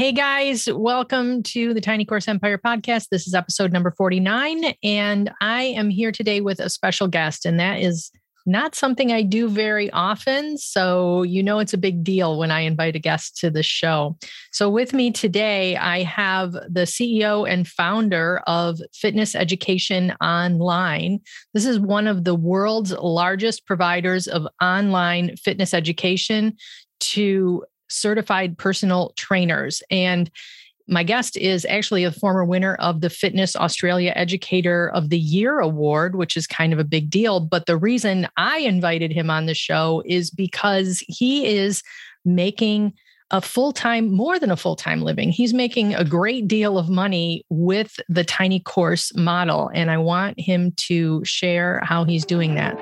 Hey guys, welcome to the Tiny Course Empire podcast. This is episode number 49, and I am here today with a special guest, and that is not something I do very often. So, you know, it's a big deal when I invite a guest to the show. So, with me today, I have the CEO and founder of Fitness Education Online. This is one of the world's largest providers of online fitness education to certified personal trainers. And my guest is actually a former winner of the Fitness Australia Educator of the Year award, which is kind of a big deal. But the reason I invited him on the show is because he is making a full time, more than a full time living. He's making a great deal of money with the tiny course model. And I want him to share how he's doing that.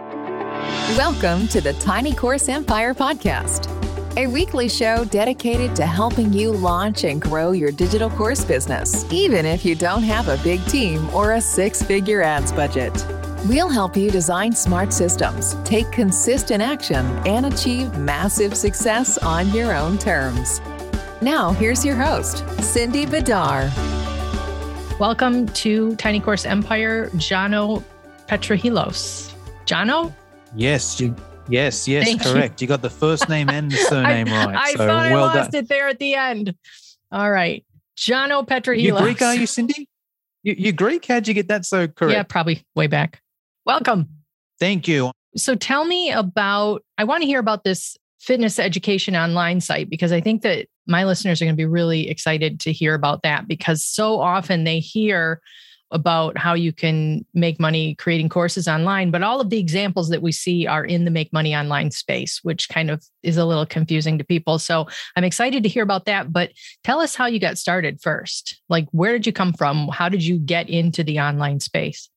Welcome to the Tiny Course Empire podcast a weekly show dedicated to helping you launch and grow your digital course business, even if you don't have a big team or a six figure ads budget. We'll help you design smart systems, take consistent action, and achieve massive success on your own terms. Now, here's your host, Cindy Bidar. Welcome to Tiny Course Empire, Jono Petrohilos. Jono? Yes, you Yes, yes, Thank correct. You. you. got the first name and the surname I, right. I so thought well I lost done. it there at the end. All right. Jono Petrohilos. You Greek, are you, Cindy? You, you Greek? How'd you get that so correct? Yeah, probably way back. Welcome. Thank you. So tell me about, I want to hear about this fitness education online site because I think that my listeners are going to be really excited to hear about that because so often they hear about how you can make money creating courses online, but all of the examples that we see are in the make money online space, which kind of is a little confusing to people. So I'm excited to hear about that. But tell us how you got started first. Like, where did you come from? How did you get into the online space?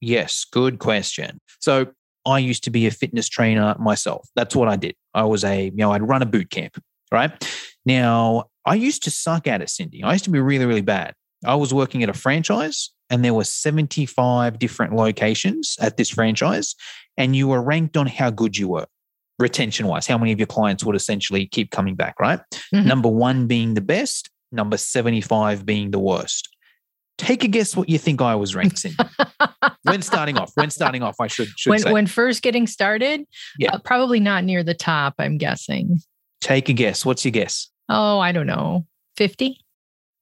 Yes, good question. So I used to be a fitness trainer myself. That's what I did. I was a, you know, I'd run a boot camp, right? Now, I used to suck at it, Cindy. I used to be really, really bad. I was working at a franchise and there were 75 different locations at this franchise and you were ranked on how good you were retention wise how many of your clients would essentially keep coming back right? Mm-hmm. number 1 being the best number 75 being the worst. Take a guess what you think I was ranked in. When starting off when starting off I should, should when say. when first getting started? Yeah. Uh, probably not near the top I'm guessing. Take a guess. What's your guess? Oh I don't know. 50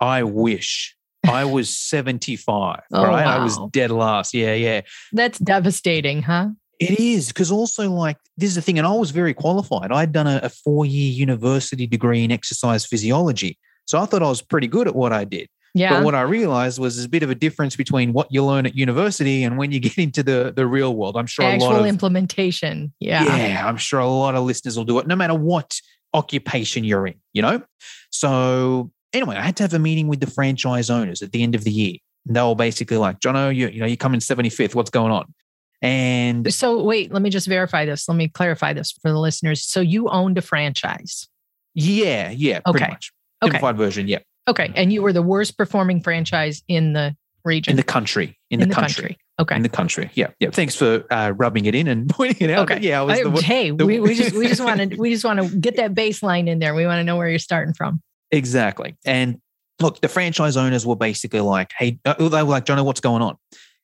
I wish I was 75, oh, right? Wow. I was dead last. Yeah, yeah. That's devastating, huh? It is because also like this is the thing, and I was very qualified. I'd done a, a four year university degree in exercise physiology, so I thought I was pretty good at what I did. Yeah. But what I realized was there's a bit of a difference between what you learn at university and when you get into the the real world. I'm sure actual a lot of implementation. Yeah. Yeah, I'm sure a lot of listeners will do it, no matter what occupation you're in. You know, so anyway, I had to have a meeting with the franchise owners at the end of the year. And they were basically like, Jono, you, you know, you come in 75th. What's going on? And so, wait, let me just verify this. Let me clarify this for the listeners. So, you owned a franchise? Yeah, yeah, okay. pretty much. Simplified okay. version, yeah. Okay. And you were the worst performing franchise in the region? In the country. In, in the, the country. country. Okay. In the country. Yeah. Yeah. Thanks for uh, rubbing it in and pointing it out. Okay. yeah. I was the, hey, the, we, we just we just want to we just want to get that baseline in there. We want to know where you're starting from. Exactly. And look, the franchise owners were basically like, hey, uh, they were like, Jono, what's going on?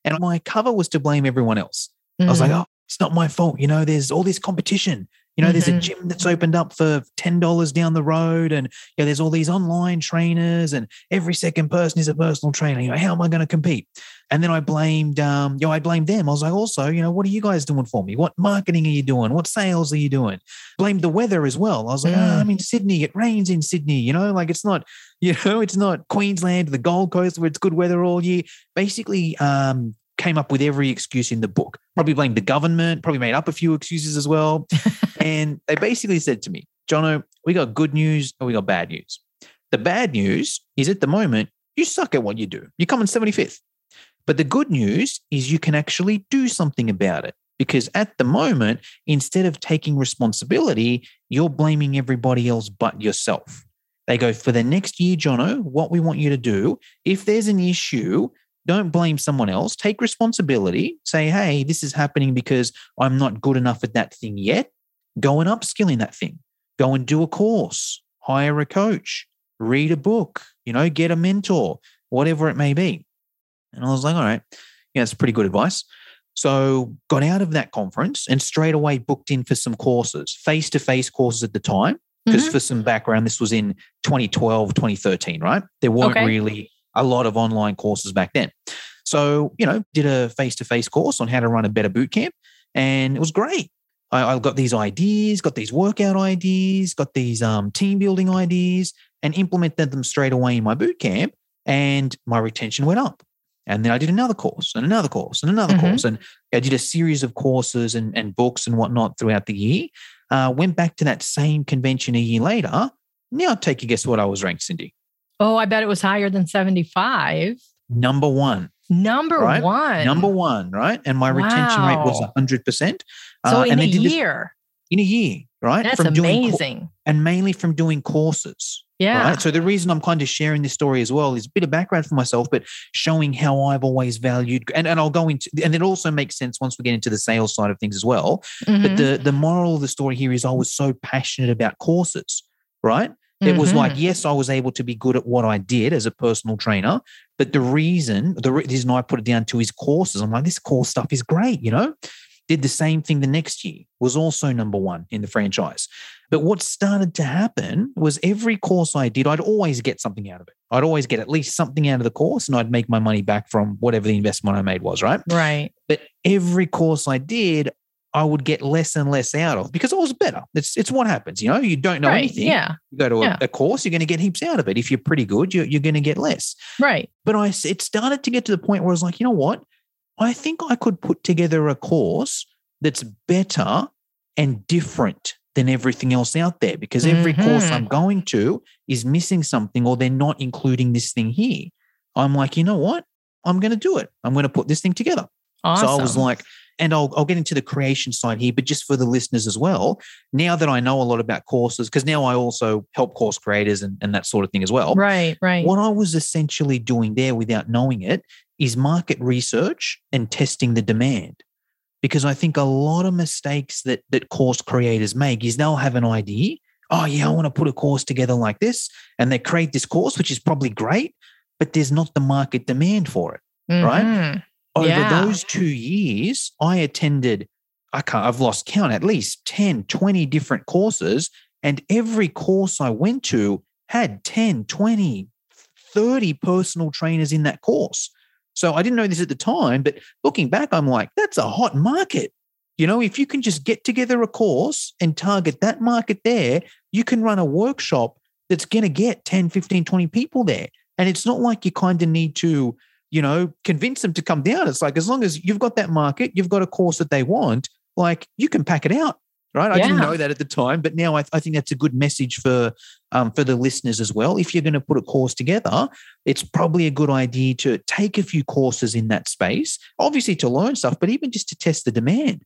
And my cover was to blame everyone else. Mm-hmm. I was like, mm-hmm. oh, it's not my fault. You know, there's all this competition. You know, mm-hmm. there's a mm-hmm. gym that's opened up for $10 down the road, and you know, there's all these online trainers, and every second person is a personal trainer. You know, how am I going to compete? And then I blamed, um, you know, I blamed them. I was like, also, you know, what are you guys doing for me? What marketing are you doing? What sales are you doing? Blamed the weather as well. I was like, oh, I'm in Sydney. It rains in Sydney. You know, like it's not, you know, it's not Queensland, the Gold Coast where it's good weather all year. Basically, um, came up with every excuse in the book. Probably blamed the government, probably made up a few excuses as well. and they basically said to me, Jono, we got good news and we got bad news. The bad news is at the moment, you suck at what you do. You come in 75th. But the good news is you can actually do something about it because at the moment, instead of taking responsibility, you're blaming everybody else but yourself. They go, for the next year, Jono, what we want you to do, if there's an issue, don't blame someone else. Take responsibility. Say, hey, this is happening because I'm not good enough at that thing yet. Go and upskill in that thing. Go and do a course, hire a coach, read a book, you know, get a mentor, whatever it may be. And I was like, all right, yeah, that's pretty good advice. So got out of that conference and straight away booked in for some courses, face to face courses at the time. Because Mhm. for some background, this was in 2012, 2013, right? There weren't Okay. really a lot of online courses back then. So, you know, did a face to face course on how to run a better boot camp. And it was great. I, I got these ideas, got these workout ideas, got these um, team building ideas, and implemented them straight away in my boot camp. And my retention went up. And then I did another course and another course and another Mhm. course. And I did a series of courses and, and books and whatnot throughout the year. Uh, went back to that same convention a year later. Now take a guess what I was ranked, Cindy. Oh, I bet it was higher than 75. Number one. Number Right? one. Number one, right? And my retention rate was Wow. 100%. So Uh, in a did this year. in a year, right? That's doing co- amazing. and mainly from doing courses. Yeah. Right. So the reason I'm kind of sharing this story as well is a bit of background for myself, but showing how I've always valued and, and I'll go into and it also makes sense once we get into the sales side of things as well. Mhm. But the the moral of the story here is I was so passionate about courses, right? It was like, Mhm. yes, I was able to be good at what I did as a personal trainer, but the reason, the reason I put it down to his courses. I'm like, this course stuff is great, you know? Did the same thing the next year, was also number one in the franchise. But what started to happen was every course I did, I'd always get something out of it. I'd always get at least something out of the course and I'd make my money back from whatever the investment I made was, right? right. But every course I did, I would get less and less out of because I was better. It's it's what happens, you know. You don't know right. anything. Yeah. You go to a, Yeah. a course, you're going to get heaps out of it. If you're pretty good, you're, you're going to get less. Right. But I it started to get to the point where I was like, you know what? I think I could put together a course that's better and different than everything else out there because every course Mhm. I'm going to is missing something or they're not including this thing here. I'm like, you know what? I'm going to do it. I'm going to put this thing together. Awesome. So I was like, and I'll, I'll get into the creation side here, but just for the listeners as well, now that I know a lot about courses, because now I also help course creators and, and that sort of thing as well. right. Right. What I was essentially doing there without knowing it is market research and testing the demand. Because I think a lot of mistakes that that course creators make is they'll have an idea. Oh, yeah, I want to put a course together like this. And they create this course, which is probably great, but there's not the market demand for it right? Mhm. over Yeah. those two years, I attended, I can't, I've lost count, at least 10, 20 different courses. And every course I went to had 10, 20, 30 personal trainers in that course. So I didn't know this at the time, but looking back, I'm like, that's a hot market. You know, if you can just get together a course and target that market there, you can run a workshop that's going to get 10, 15, 20 people there. And it's not like you kind of need to you know, convince them to come down. It's like as long as you've got that market, you've got a course that they want, like you can pack it out. Right. I didn't know that at the time, but now I, I think that's a good message for um, for the listeners as well. If you're going to put a course together, it's probably a good idea to take a few courses in that space, obviously to learn stuff, but even just to test the demand.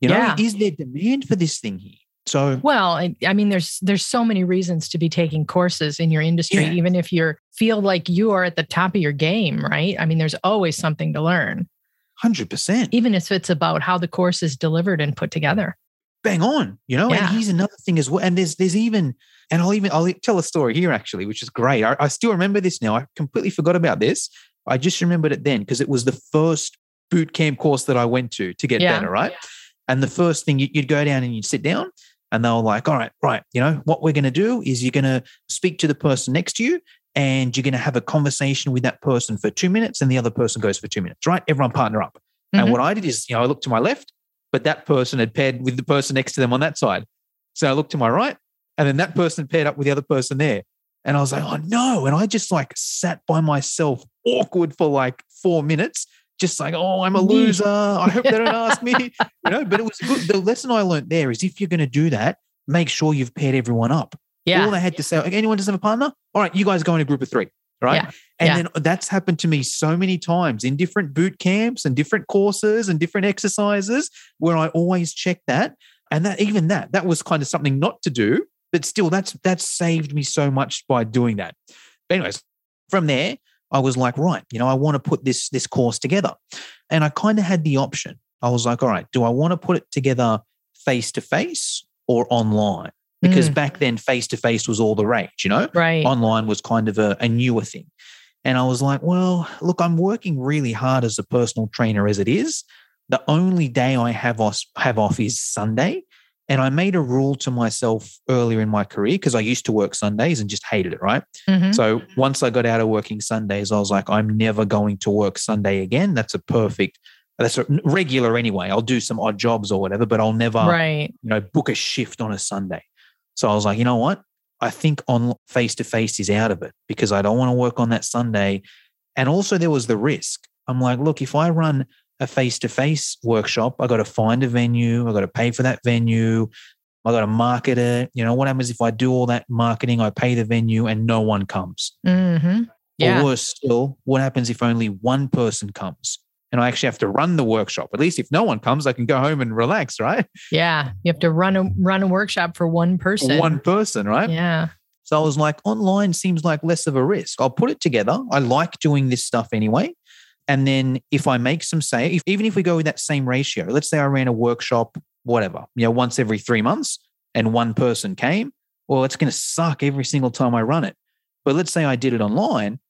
You know, Yeah. is there demand for this thing here? So Well, I, I mean, there's there's so many reasons to be taking courses in your industry, Yeah. even if you feel like you are at the top of your game, right? I mean, there's always something to learn, hundred percent. even if it's about how the course is delivered and put together. Bang on, you know. Yeah. And here's another thing as well. And there's there's even, and I'll even I'll tell a story here actually, which is great. I, I still remember this now. I completely forgot about this. I just remembered it then because it was the first boot camp course that I went to to get Yeah. better, right? And the first thing you, you'd go down and you'd sit down, and they were like, "All right, right, you know what we're going to do is you're going to speak to the person next to you." And you're going to have a conversation with that person for two minutes, and the other person goes for two minutes, right? Everyone partner up. And Mhm. what I did is, you know, I looked to my left, but that person had paired with the person next to them on that side. So I looked to my right, and then that person paired up with the other person there. And I was like, oh no. And I just like sat by myself, awkward for like four minutes, just like, oh, I'm a loser. I hope they don't ask me. You know, but it was good. The lesson I learned there is if you're going to do that, make sure you've paired everyone up. Yeah. All they had to say, anyone doesn't have a partner? All right, you guys go in a group of three, right? Yeah. And Yeah. then uh, that's happened to me so many times in different boot camps and different courses and different exercises where I always check that. And that even that, that was kind of something not to do, but still that's that's saved me so much by doing that. But anyways, from there, I was like, right, you know, I want to put this this course together. And I kind of had the option. I was like, all right, do I want to put it together face to face or online? Because Mm. back then face to face was all the rage, you know? Right. Online was kind of a, a newer thing. And I was like, well, look, I'm working really hard as a personal trainer as it is. The only day I have off, have off is Sunday. And I made a rule to myself earlier in my career because I used to work Sundays and just hated it, right? Mhm. So once I got out of working Sundays, I was like, I'm never going to work Sunday again. That's a perfect, that's a regular anyway. I'll do some odd jobs or whatever, but I'll never, Right. you know, book a shift on a Sunday. So I was like, you know what? I think on face to face is out of it because I don't want to work on that Sunday. And also there was the risk. I'm like, look, if I run a face to face workshop, I got to find a venue, I got to pay for that venue, I got to market it. You know, what happens if I do all that marketing, I pay the venue and no one comes? hmm Yeah. Or worse still, what happens if only one person comes? And I actually have to run the workshop. At least if no one comes, I can go home and relax, right? Yeah. You have to run a run a workshop for one person. One person, right? Yeah. So I was like, online seems like less of a risk. I'll put it together. I like doing this stuff anyway. And then if I make some say, if, even if we go with that same ratio, let's say I ran a workshop, whatever, you know, once every three months and one person came, well, it's going to suck every single time I run it. But let's say I did it online and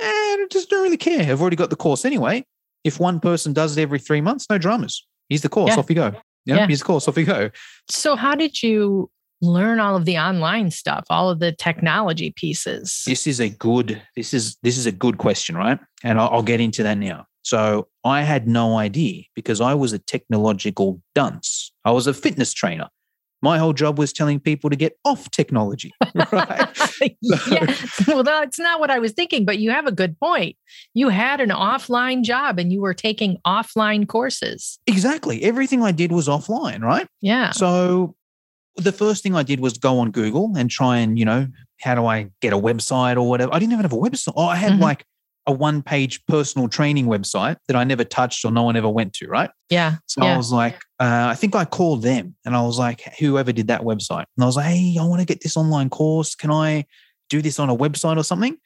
I just don't really care. I've already got the course anyway. If one person does it every three months, no dramas. Here's the course. Yeah. Off you go. Yeah, Yeah. Here's the course. Off you go. So how did you learn all of the online stuff, all of the technology pieces? This is a good. This is this is a good question, right? And I'll, I'll get into that now. So I had no idea because I was a technological dunce. I was a fitness trainer. My whole job was telling people to get off technology. Right? yeah. Well, that's not what I was thinking, but you have a good point. You had an offline job and you were taking offline courses. exactly. Everything I did was offline, right? Yeah. So the first thing I did was go on Google and try and, you know, how do I get a website or whatever? I didn't even have a website. Oh, I had Mhm. like a one page personal training website that I never touched or no one ever went to, right? Yeah. So I was like, uh, I think I called them and I was like, whoever did that website. And I was like, hey, I want to get this online course. Can I do this on a website or something?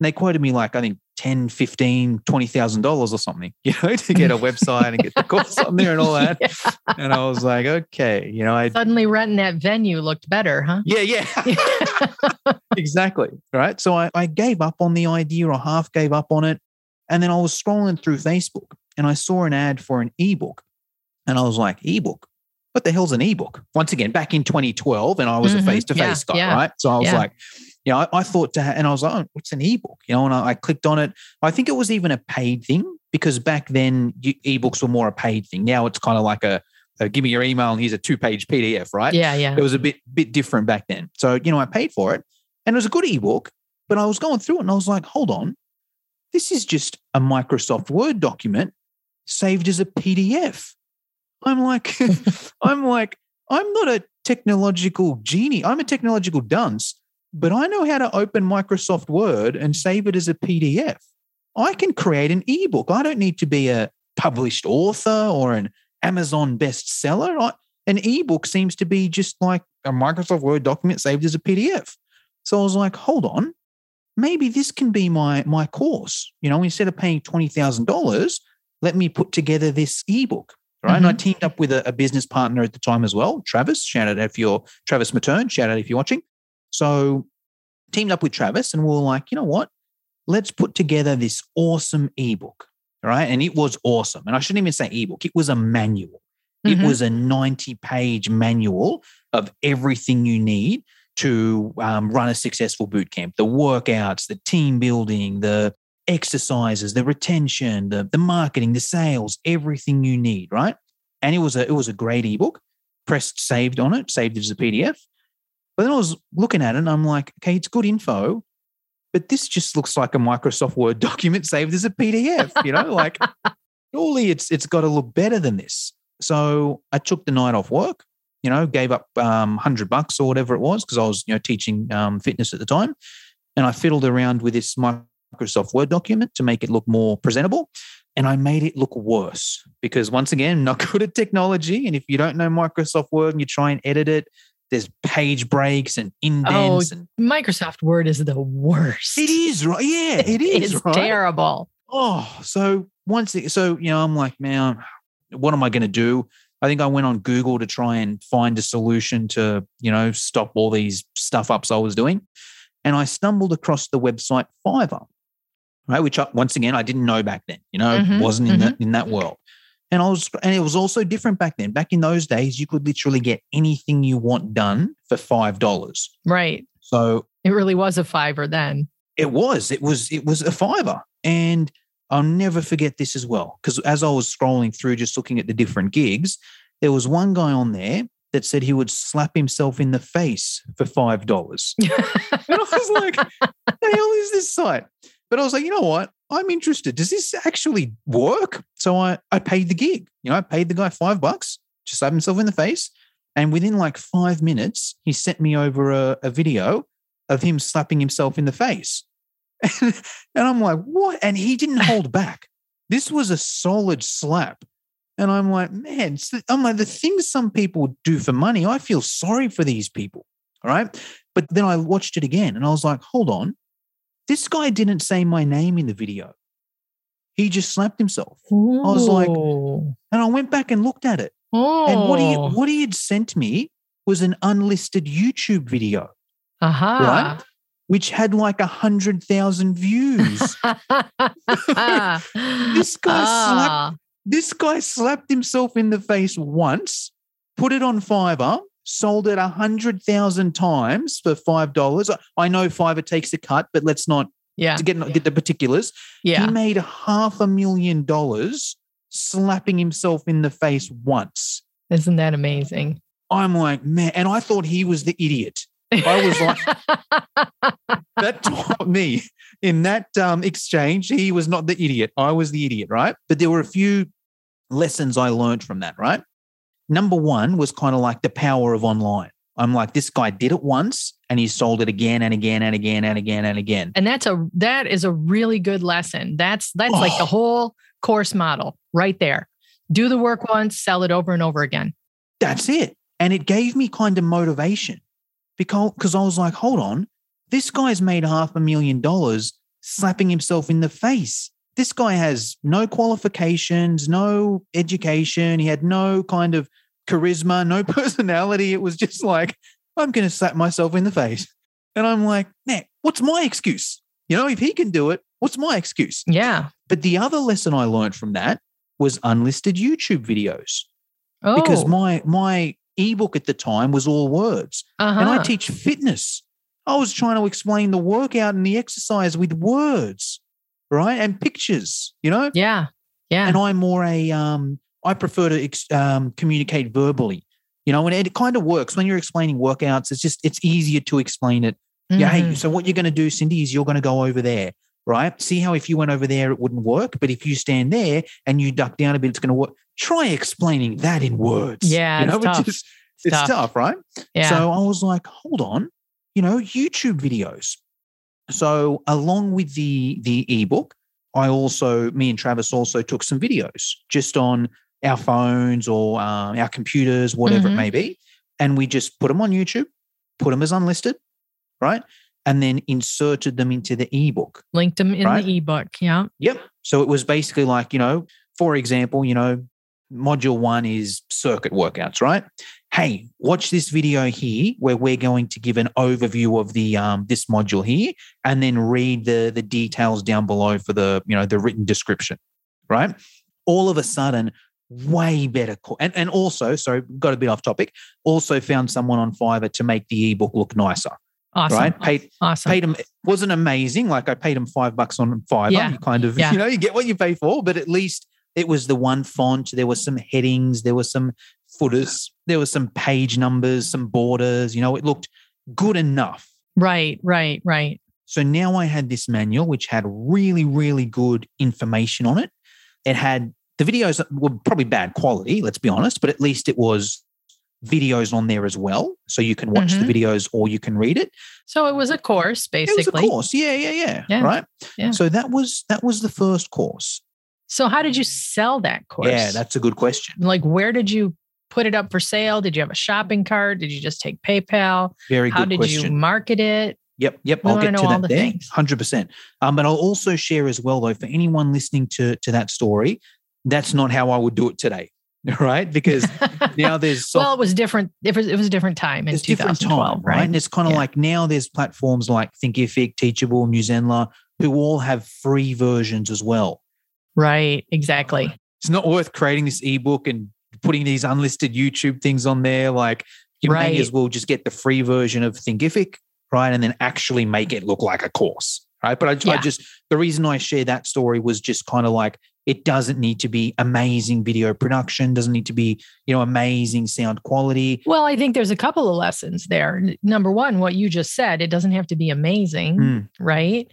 And they quoted me like, I think 10, 15, $20,000 or something, you know, to get a website and get the course on there and all that. Yeah. And I was like, okay, you know, I, Suddenly renting that venue looked better, huh? yeah, yeah, exactly. Right. So I, I gave up on the idea or half gave up on it. And then I was scrolling through Facebook and I saw an ad for an ebook. And I was like, ebook? What the hell's an ebook? Once again, back in 2012, and I was Mhm. a face to face guy, yeah, right? So I was yeah. like, you know, I, I thought to, ha- and I was like, oh, what's an ebook? You know, and I, I clicked on it. I think it was even a paid thing because back then you, ebooks were more a paid thing. Now it's kind of like a, a give me your email and here's a two page PDF, right? Yeah. Yeah. It was a bit bit different back then. So, you know, I paid for it and it was a good ebook, but I was going through it and I was like, hold on. This is just a Microsoft Word document saved as a PDF. I'm like, I'm like, I'm not a technological genie. I'm a technological dunce, but I know how to open Microsoft Word and save it as a PDF. I can create an ebook. I don't need to be a published author or an Amazon bestseller. I, an ebook seems to be just like a Microsoft Word document saved as a PDF. So I was like, hold on, maybe this can be my my course. You know, instead of paying twenty thousand dollars, let me put together this ebook. Right. And I mm-hmm. teamed up with a, a business partner at the time as well, Travis. Shout out if you're Travis Matern, shout out if you're watching. So teamed up with Travis and we were like, you know what? Let's put together this awesome ebook. Right. And it was awesome. And I shouldn't even say ebook, it was a manual. It Mhm. was a 90 page manual of everything you need to um, run a successful boot camp the workouts, the team building, the exercises, the retention, the, the marketing, the sales, everything you need, right? And it was a it was a great ebook. Pressed saved on it, saved it as a PDF. But then I was looking at it and I'm like, okay, it's good info, but this just looks like a Microsoft Word document saved as a PDF, you know, like surely it's it's got to look better than this. So I took the night off work, you know, gave up um, hundred bucks or whatever it was because I was you know teaching um, fitness at the time, and I fiddled around with this Microsoft Word document to make it look more presentable. And I made it look worse because once again, not good at technology. And if you don't know Microsoft Word and you try and edit it, there's page breaks and indents. and Microsoft Word is the worst. it is right. Yeah, it is It's right. terrible. Oh, so once, it, so you know, I'm like, man, what am I going to do? I think I went on Google to try and find a solution to, you know, stop all these stuff ups I was doing. And I stumbled across the website Fiverr, right? Which I, once again I didn't know back then, you know, Mhm, wasn't in mhm. that in that world. And I was, and it was also different back then. Back in those days, you could literally get anything you want done for five dollars. Right. So It really was a fiver then. it was, it was, it was a fiver, and I'll never forget this as well. Because as I was scrolling through, just looking at the different gigs, there was one guy on there that said he would slap himself in the face for five dollars. And I was like, the hell is this site? But I was like, you know what? I'm interested. Does this actually work? So I, I paid the gig. You know, I paid the guy five bucks to slap himself in the face. And within like five minutes, he sent me over a, a video of him slapping himself in the face. and I'm like, what? And he didn't hold back. This was a solid slap. And I'm like, man, I'm like, the things some people do for money, I feel sorry for these people. All right. But then I watched it again and I was like, hold on. This guy didn't say my name in the video. He just slapped himself. I was like, And I went back and looked at it. oh. And what he what he had sent me was an unlisted YouTube video, Aha. right? Which had like a hundred thousand views. This guy Ah. this guy slapped himself in the face once, put it on Fiverr, sold it a hundred thousand times for five dollars. I know Fiverr takes a cut, but let's not Yeah. to get get the particulars. Yeah. He made half a million dollars slapping himself in the face once. Isn't that amazing? I'm like, man, and I thought he was the idiot. I was like, that taught me in that um, exchange, he was not the idiot. I was the idiot, right? But there were a few lessons I learned from that, right? Number one was kind of like the power of online. I'm like, this guy did it once and he sold it again and again and again and again and again. and that's a that is a really good lesson. That's that's like the Oh. whole course model right there. Do the work once, sell it over and over again. That's it. And it gave me kind of motivation because because I was like, hold on, this guy's made half a million dollars slapping himself in the face. This guy has no qualifications, no education. He had no kind of charisma, no personality. It was just like, I'm going to slap myself in the face. And I'm like, man, what's my excuse? You know, if he can do it, what's my excuse? Yeah. But the other lesson I learned from that was unlisted YouTube videos Oh, because my my ebook at the time was all words uh-huh. and i teach fitness i was trying to explain the workout and the exercise with words right and pictures you know yeah. Yeah. and i'm more a um i prefer to ex- um, communicate verbally you know and it kind of works when you're explaining workouts it's just it's easier to explain it yeah hey Mhm. so what you're going to do cindy is you're going to go over there right see how if you went over there it wouldn't work but if you stand there and you duck down a bit it's going to work try explaining that in words Yeah, you know it's tough. is it's Tough. tough, right yeah. so I was like, hold on, you know, YouTube videos. So along with the the ebook, I also me and Travis also took some videos just on our phones or um, our computers, whatever Mhm. it may be, and we just put them on YouTube, put them as unlisted, right, and then inserted them into the ebook. Linked them in Right? the ebook. Yeah. Yep. So it was basically like, you know, for example, you know, module one is circuit workouts, right? Hey, watch this video here where we're going to give an overview of the um this module here and then read the the details down below for the, you know, the written description, right? All of a sudden, way better. co- And, and also, sorry, got a bit off topic, also found someone on Fiverr to make the ebook look nicer, Awesome. right? Paid, Awesome. paid him wasn't amazing. Like I paid him five bucks on Fiverr. Yeah. You kind of, Yeah. you know, you get what you pay for, but at least it was the one font. There was some headings, there was some footers, there was some page numbers, some borders. You know, it looked good enough. Right. Right. Right. So now I had this manual which had really, really good information on it. It had the videos were probably bad quality, let's be honest, but at least it was videos on there as well. So you can watch Mhm. the videos or you can read it. So it was a course, basically. It was a course. Yeah, yeah, yeah. Yeah. Right. Yeah. So that was that was the first course. So how did you sell that course? Yeah, that's a good question. like where did you put it up for sale? Did you have a shopping cart? Did you just take PayPal? Very How did question. you market it? Yep, yep. We I'll get to all that the there. things. Hundred percent. Um, but I'll also share as well though for anyone listening to to that story, that's not how I would do it today. right? Because now there's soft- well, it was different. It was, it was a different time in it's 2012, time, right? And it's kind of Yeah. like now there's platforms like Thinkific, Teachable, Newsendler, who all have free versions as well. Right. Exactly. It's not worth creating this ebook and putting these unlisted YouTube things on there. Like you may as well just get the free version of Thinkific, right? And then actually make it look like a course, right? But I, I just the reason I share that story was just kind of like it doesn't need to be amazing video production, doesn't need to be you know amazing sound quality. Well, I think there's a couple of lessons there. Number one, what you just said, it doesn't have to be amazing, Mm. right?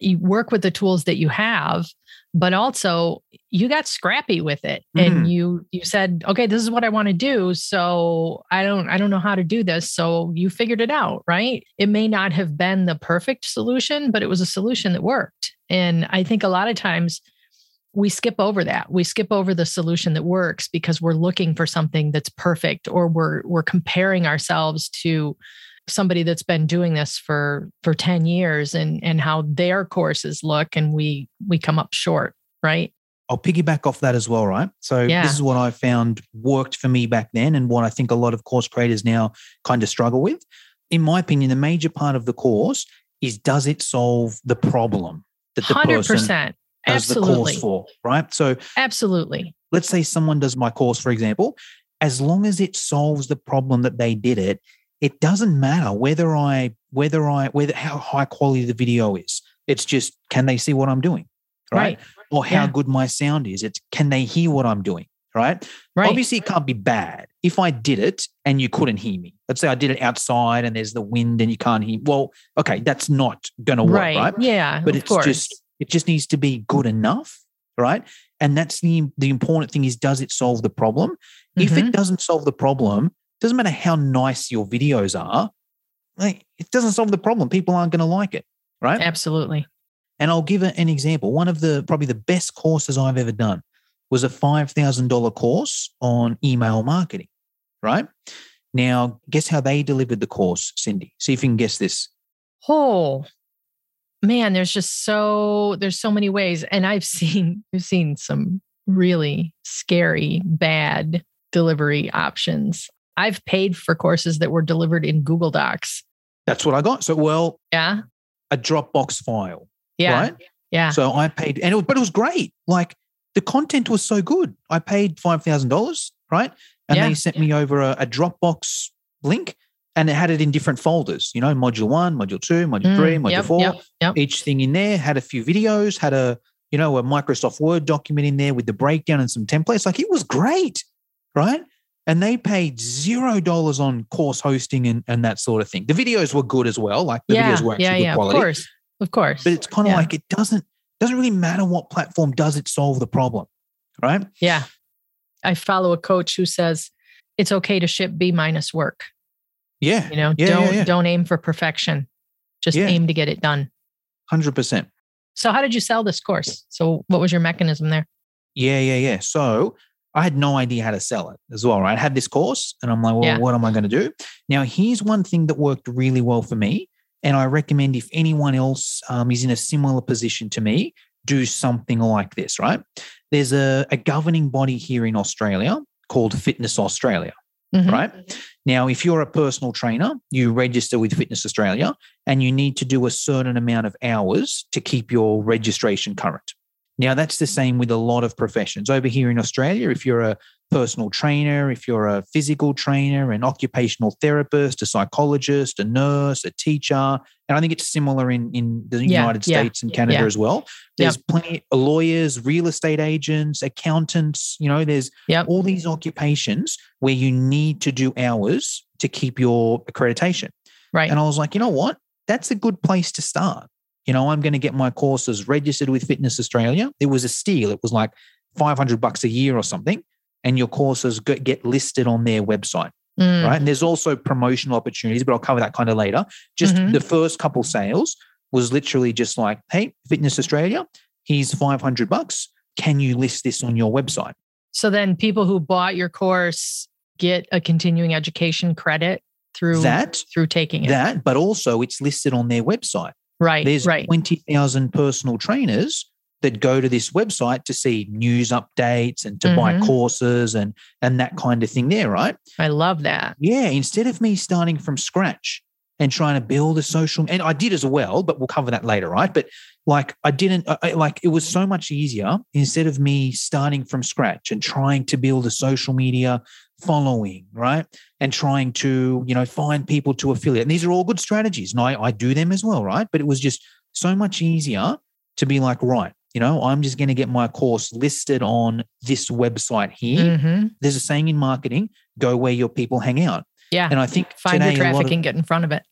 You work with the tools that you have, but also you got scrappy with it and mm. you you said, "Okay, this is what I want to do, so I don't I don't know how to do this." So you figured it out, right? It may not have been the perfect solution, but it was a solution that worked. And I think a lot of times we skip over that. We skip over the solution that works because we're looking for something that's perfect or we're we're comparing ourselves to somebody that's been doing this for for 10 years and and how their courses look and we we come up short, right? I'll piggyback off that as well, right? So Yeah. this is what I found worked for me back then, and what I think a lot of course creators now kind of struggle with. In my opinion, the major part of the course is does it solve the problem that the 100%. does the Absolutely. course for, right? So Absolutely. let's say someone does my course, for example, as long as it solves the problem that they did it, it doesn't matter whether I whether I whether how high quality the video is. It's just can they see what I'm doing, right? Right. Or how Yeah. good my sound is. It's can they hear what I'm doing, right? Right. Obviously, it can't be bad. If I did it and you couldn't hear me, let's say I did it outside and there's the wind and you can't hear. Well, okay, that's not going to work, right. right? Yeah. But it's course. just it just needs to be good enough, right? And that's the the important thing is does it solve the problem? If Mhm. it doesn't solve the problem, doesn't matter how nice your videos are, like, it doesn't solve the problem. People aren't going to like it, right? Absolutely. And I'll give an example. One of the probably the best courses I've ever done was a $5,000 course on email marketing, right? Now, guess how they delivered the course, Cindy? See if you can guess this. Oh man, there's just so there's so many ways. And I've seen I've seen some really scary, bad delivery options. I've paid for courses that were delivered in Google Docs. That's what I got. So, well, Yeah. a Dropbox file, Yeah. right? Yeah. So I paid, and it, but it was great. Like the content was so good. I paid five thousand dollars, right? And Yeah. they sent me over a, a Dropbox link, and it had it in different folders. You know, module one, module two, module Mm, three, module yep, four. Yep. Yep. Each thing in there had a few videos, had a you know a Microsoft Word document in there with the breakdown and some templates. Like it was great, right? And they paid zero dollars on course hosting and, and that sort of thing. The videos were good as well. Like the yeah. videos were actually yeah. good Yeah. quality Of course. Of course. but it's kind of Yeah. like it doesn't doesn't really matter what platform does it solve the problem right yeah. I follow a coach who says it's okay to ship B minus work. yeah You know, don't don't aim for perfection. Just aim to get it done. 100% So how did you sell this course? So what was your mechanism there? yeah yeah yeah so i had no idea how to sell it as well right i had this course and i'm like well Yeah. what am i going to do now here's one thing that worked really well for me and i recommend if anyone else um, is in a similar position to me do something like this right there's a, a governing body here in australia called fitness australia Mhm. right? Now, if you're a personal trainer, you register with Fitness Australia and you need to do a certain amount of hours to keep your registration current. Now, that's the same with a lot of professions. Over here in Australia, if you're a personal trainer, if you're a physical trainer, an occupational therapist, a psychologist, a nurse, a teacher, and I think it's similar in, in the Yeah, United yeah, States and Canada yeah. as well. There's plenty of lawyers, real estate agents, accountants, you know, there's Yep. all these occupations where you need to do hours to keep your accreditation. Right. And I was like, you know what? That's a good place to start. You know, I'm going to get my courses registered with Fitness Australia. It was a steal. It was like 500 bucks a year or something. And your courses get get listed on their website, Mm. right? And there's also promotional opportunities, but I'll cover that kind of later. Just Mhm. the first couple sales was literally just like, hey, Fitness Australia, here's 500 bucks. Can you list this on your website? So then people who bought your course get a continuing education credit through That, through taking it. that, but also it's listed on their website. Right. There's right. 20,000 personal trainers that go to this website to see news updates and to buy Mhm. courses and and that kind of thing there, right? I love that. Yeah, instead of me starting from scratch and trying to build a social and I did as well, but we'll cover that later, right? But like I didn't I- like it was so much easier instead of me starting from scratch and trying to build a social media following, right? And trying to, you know, find people to affiliate. And these are all good strategies. And I, I do them as well, right? But it was just so much easier to be like, right, you know, I'm just going to get my course listed on this website here. hmm There's a saying in marketing, go where your people hang out. Yeah. And I think Find your today lot traffic of- and get in front of it.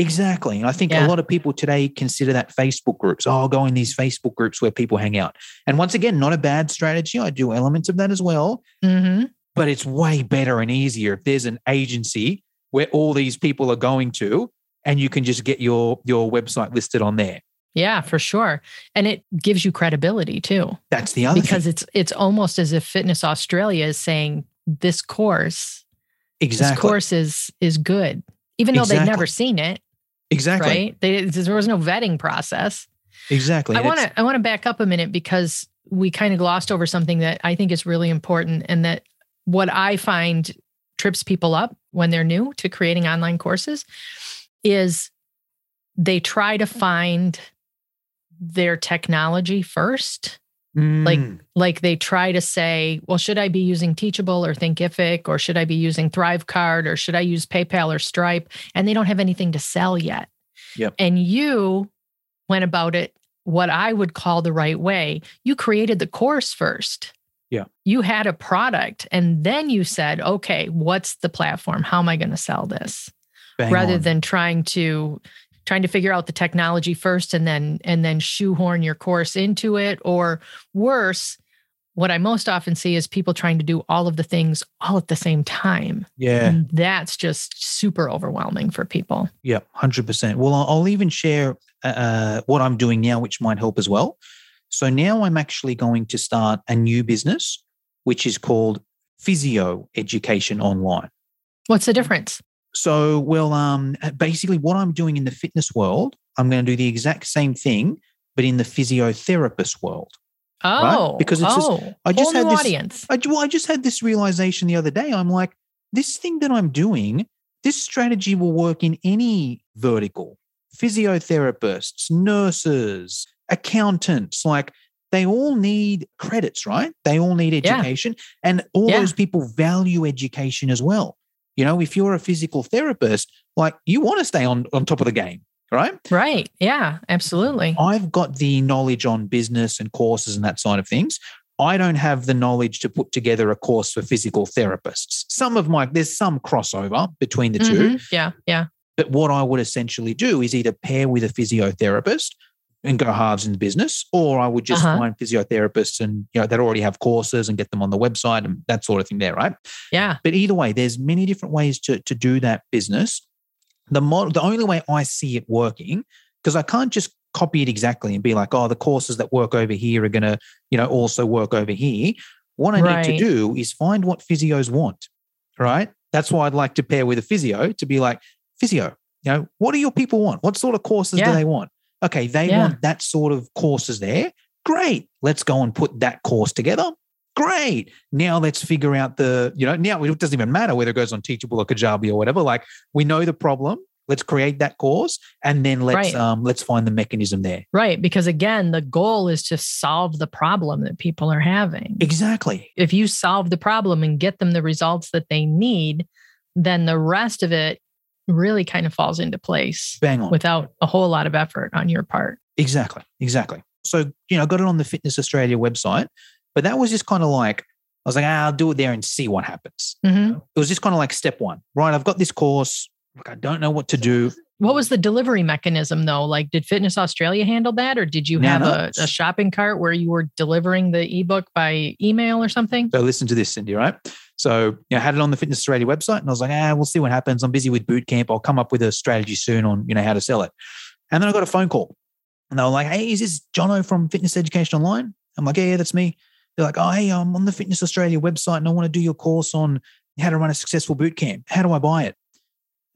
Exactly. And I think Yeah. a lot of people today consider that Facebook groups. Oh, I'll go in these Facebook groups where people hang out. And once again, not a bad strategy. I do elements of that as well, hmm but it's way better and easier if there's an agency where all these people are going to and you can just get your your website listed on there. Yeah, for sure. And it gives you credibility too. That's the other because thing. it's it's almost as if Fitness Australia is saying this course, Exactly. this course is is good, even though they've never seen it. exactly. Right? They, there was no vetting process. Exactly. I want to I want to back up a minute because we kind of glossed over something that I think is really important, and that what I find trips people up when they're new to creating online courses is they try to find their technology first like Mm, like they try to say, well, should I be using Teachable or Thinkific or should I be using ThriveCart or should I use PayPal or Stripe? And they don't have anything to sell yet. Yep. And you went about it what I would call the right way. You created the course first. Yeah. You had a product and then you said, okay, what's the platform? How am I going to sell this? bang rather on. than trying to trying to figure out the technology first and then and then shoehorn your course into it or worse what i most often see is people trying to do all of the things all at the same time yeah. and that's just super overwhelming for people Yeah, hundred percent. Well, I'll, I'll even share uh, what I'm doing now, which might help as well. So now I'm actually going to start a new business, which is called Physio Education Online. what's the difference So, well, um, basically, what I'm doing in the fitness world, I'm going to do the exact same thing, but in the physiotherapist world. oh Because it's just- oh, I just whole new had this- audience I, well, I just had this realization the other day. I'm like, this thing that I'm doing, this strategy will work in any vertical physiotherapists, nurses, accountants. Like, they all need credits, right? They all need Yeah. education. And all Yeah. those people value education as well. You know, if you're a physical therapist, like, you want to stay on, on top of the game, right? right yeah absolutely I've got the knowledge on business and courses and that side of things. I don't have the knowledge to put together a course for physical therapists. Some of my, there's some crossover between the two, Mhm. yeah yeah but what I would essentially do is either pair with a physiotherapist and go halves in the business, or I would just Uh-huh. find physiotherapists and, you know, that already have courses and get them on the website and that sort of thing there, right? yeah But either way, there's many different ways to, to do that business. The model, the only way I see it working, because I can't just copy it exactly and be like, oh, the courses that work over here are gonna, you know, also work over here. What I need to do is find what physios want. Right. That's why I'd like to pair with a physio to be like, physio, you know, what do your people want? What sort of courses Yeah. do they want? Okay, they Yeah. want that sort of courses there. Great. Let's go and put that course together. Great. Now let's figure out the, you know, now it doesn't even matter whether it goes on Teachable or Kajabi or whatever. Like we know the problem. Let's create that course and then let's Right. um let's find the mechanism there. right because again the goal is to solve the problem that people are having Exactly. if you solve the problem and get them the results that they need, then the rest of it really kind of falls into place Bang on. without a whole lot of effort on your part. Exactly. Exactly. So, you know, I got it on the Fitness Australia website, but that was just kind of like, I was like, ah, I'll do it there and see what happens. Mhm. It was just kind of like step one, right? I've got this course. Look, I don't know what to do. What was the delivery mechanism though? Like, did Fitness Australia handle that, or did you No, have no. a, a shopping cart where you were delivering the ebook by email or something? So listen to this, Cindy, right? So you know, I had it on the Fitness Australia website and I was like, ah, we'll see what happens. I'm busy with boot camp. I'll come up with a strategy soon on, you know, how to sell it. And then I got a phone call and they were like, hey, is this Jono from Fitness Education Online? I'm like, yeah, yeah, that's me. They're like, oh, hey, I'm on the Fitness Australia website and I want to do your course on how to run a successful boot camp. How do I buy it?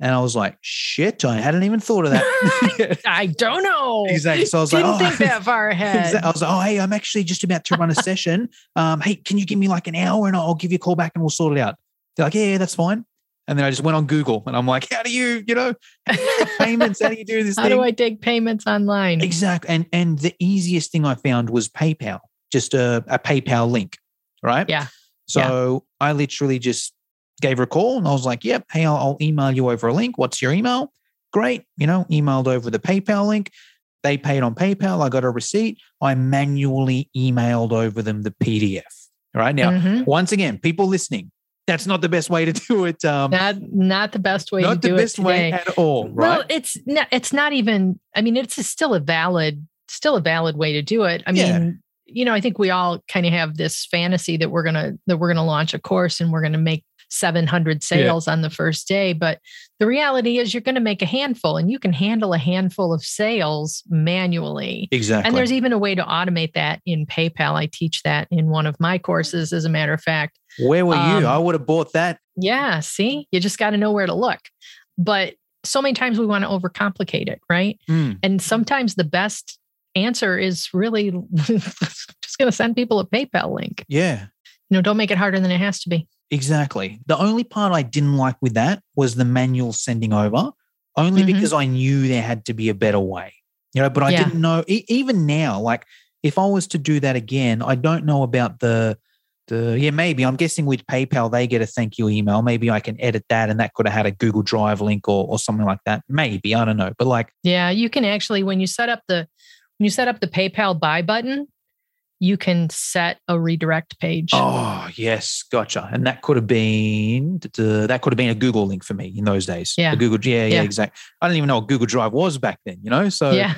And I was like, shit, I hadn't even thought of that. I don't know. exactly. So I was Didn't like, oh, think that far ahead. I was like, oh, hey, I'm actually just about to run a session. Um, hey, can you give me like an hour and I'll give you a call back and we'll sort it out? They're like, yeah, yeah, that's fine. And then I just went on Google and I'm like, how do you, you know, how do you payments? How do you do this How thing? do I take payments online? Exactly. And and the easiest thing I found was PayPal, just a, a PayPal link, right? Yeah. So I literally just gave her a call and I was like, yep, hey, I'll, I'll email you over a link. What's your email? Great. You know, emailed over the PayPal link. They paid on PayPal. I got a receipt. I manually emailed over them the PDF. Right now, Mhm. once again, people listening, that's not the best way to do it. Um, Not not the best way to not the do best it way at all, right? Well, it's not, it's not even. I mean, it's still a valid still a valid way to do it. I Yeah. mean, you know, I think we all kind of have this fantasy that we're gonna that we're gonna launch a course and we're gonna make 700 sales on the first day. But the reality is, you're going to make a handful, and you can handle a handful of sales manually. exactly. And there's even a way to automate that in PayPal. I teach that in one of my courses, as a matter of fact. Where were um, you? I would have bought that. Yeah, see, you just got to know where to look. But so many times we want to overcomplicate it, right? Mm, And sometimes the best answer is really just going to send people a PayPal link. yeah, You know, don't make it harder than it has to be. exactly. The only part I didn't like with that was the manual sending over, only Mhm. because I knew there had to be a better way. You know, but I Yeah. didn't know. Even now, like if I was to do that again, I don't know about the the yeah maybe I'm guessing with PayPal they get a thank you email. Maybe I can edit that, and that could have had a Google Drive link or or something like that. Maybe I don't know, but like Yeah, you can actually when you set up the when you set up the PayPal buy button, you can set a redirect page. Oh yes, gotcha. And that could have been that could have been a Google link for me in those days. Yeah. the Google. Yeah, yeah, Yeah. exactly. I didn't even know what Google Drive was back then. You know, so yeah.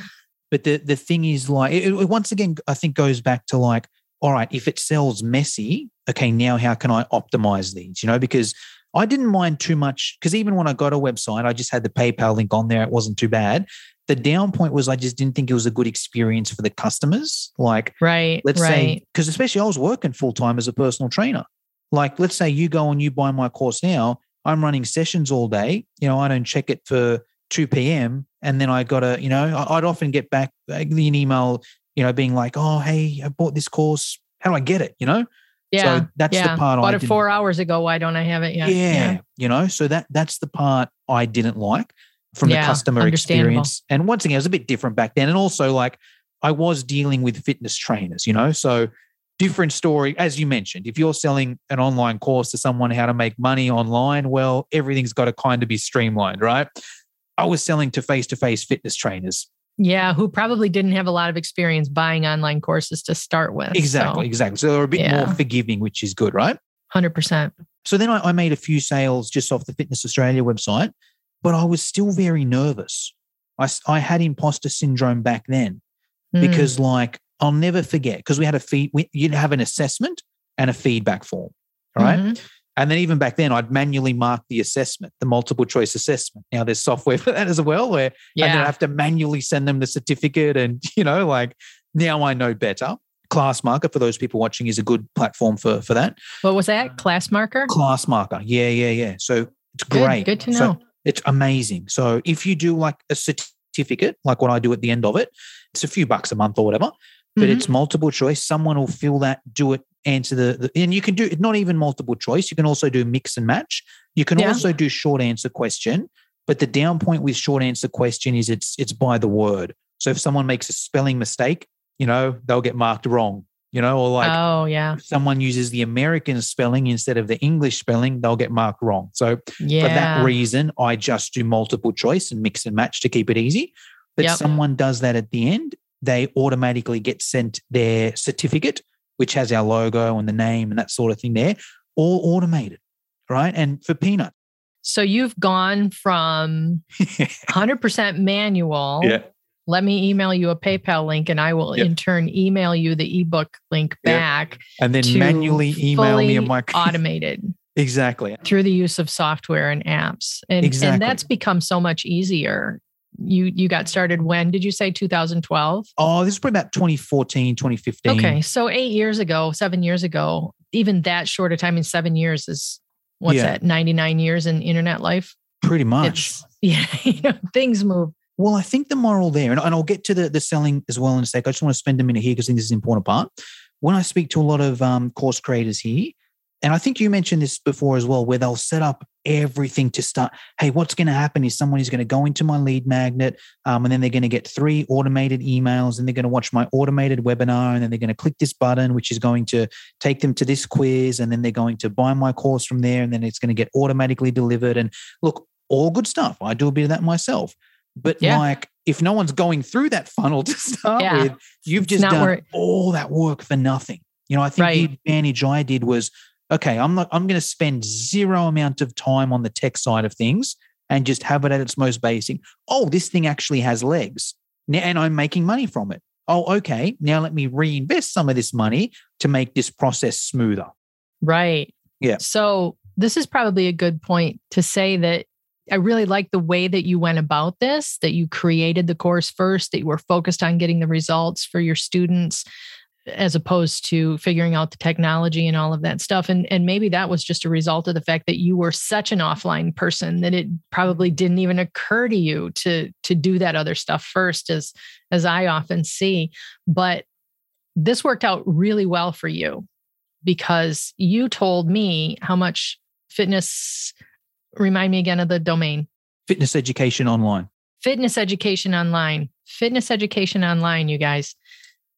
But the the thing is, like, it, it once again, I think goes back to like, all right, if it sells messy, okay, now how can I optimize these? You know, because I didn't mind too much because even when I got a website, I just had the PayPal link on there. It wasn't too bad. The down point was I just didn't think it was a good experience for the customers. Like, Right. let's right. say because especially I was working full time as a personal trainer. Like let's say you go and you buy my course now, I'm running sessions all day. You know, I don't check it for 2 p.m. and then I gotta, you know, I'd often get back an email, you know, being like, oh hey, I bought this course. How do I get it? You know, yeah. so that's yeah. the part Bought I it didn't, four hours ago. Why don't I have it yet? yeah, you know, so that that's the part I didn't like from Yeah, the customer experience. And once again, it was a bit different back then. And also, like, I was dealing with fitness trainers, you know, so different story. As you mentioned, if you're selling an online course to someone how to make money online, well, everything's got to kind of be streamlined, right? I was selling to face to face fitness trainers. Yeah, who probably didn't have a lot of experience buying online courses to start with. Exactly, exactly. So they're a bit Yeah. more forgiving, which is good, right? Hundred percent. So then I, I made a few sales just off the Fitness Australia website, but I was still very nervous. I, I had imposter syndrome back then Mm. because, like, I'll never forget because we had a feed, we, you'd have an assessment and a feedback form, right? Mhm. And then even back then, I'd manually mark the assessment, the multiple choice assessment. Now there's software for that as well, where and then I have to manually send them the certificate. And, you know, like now I know better. Class Marker, for those people watching, is a good platform for, for that. What was that? Class marker? Class Marker. Yeah, yeah, yeah. So it's great. Good to So know. it's amazing. So if you do like a certificate, like what I do at the end of it, it's a few bucks a month or whatever, but Mhm. it's multiple choice. Someone will fill that, do it, answer the, the and you can do it not even multiple choice. You can also do mix and match. You can Yeah. also do short answer question. But the down point with short answer question is it's it's by the word. So if someone makes a spelling mistake, you know, they'll get marked wrong. You know, or like oh yeah. if someone uses the American spelling instead of the English spelling, they'll get marked wrong. So Yeah. for that reason, I just do multiple choice and mix and match to keep it easy. But Yep. someone does that at the end, they automatically get sent their certificate, which has our logo and the name and that sort of thing there, all automated, right? And for peanut. so you've gone from 100% manual. Let me email you a PayPal link and I will Yep. in turn email you the ebook link Yep. back And then manually email me a my automated exactly. through the use of software and apps. And, Exactly. and that's become so much easier. You you got started when did you say 2012? Oh, this is probably about 2014, 2015. Okay, so 8 years ago, 7 years ago, even that short a time in 7 years is what's Yeah. that? 99 years in internet life. Pretty much. It's, yeah, you know, things move. Well, I think the moral there, and, and I'll get to the, the selling as well in a sec. I just want to spend a minute here because I think this is an important part. When I speak to a lot of um, course creators here, and I think you mentioned this before as well, where they'll set up everything to start. Hey, what's going to happen is someone is going to go into my lead magnet, um, and then they're going to get three automated emails, and they're going to watch my automated webinar, and then they're going to click this button, which is going to take them to this quiz, and then they're going to buy my course from there, and then it's going to get automatically delivered. And look, all good stuff. I do a bit of that myself. But yeah. like, if no one's going through that funnel to start yeah. with, you've just done work. all that work for nothing. You know, I think right. the advantage I did was okay, I'm not, I'm going to spend zero amount of time on the tech side of things and just have it at its most basic. Oh, this thing actually has legs and I'm making money from it. Oh, okay. Now let me reinvest some of this money to make this process smoother. Right. Yeah. So this is probably a good point to say that I really like the way that you went about this, that you created the course first, that you were focused on getting the results for your students as opposed to figuring out the technology and all of that stuff. And and maybe that was just a result of the fact that you were such an offline person that it probably didn't even occur to you to to do that other stuff first as as I often see. But this worked out really well for you because you told me how much fitness remind me again of the domain. Fitness education online. Fitness education online. Fitness education online you guys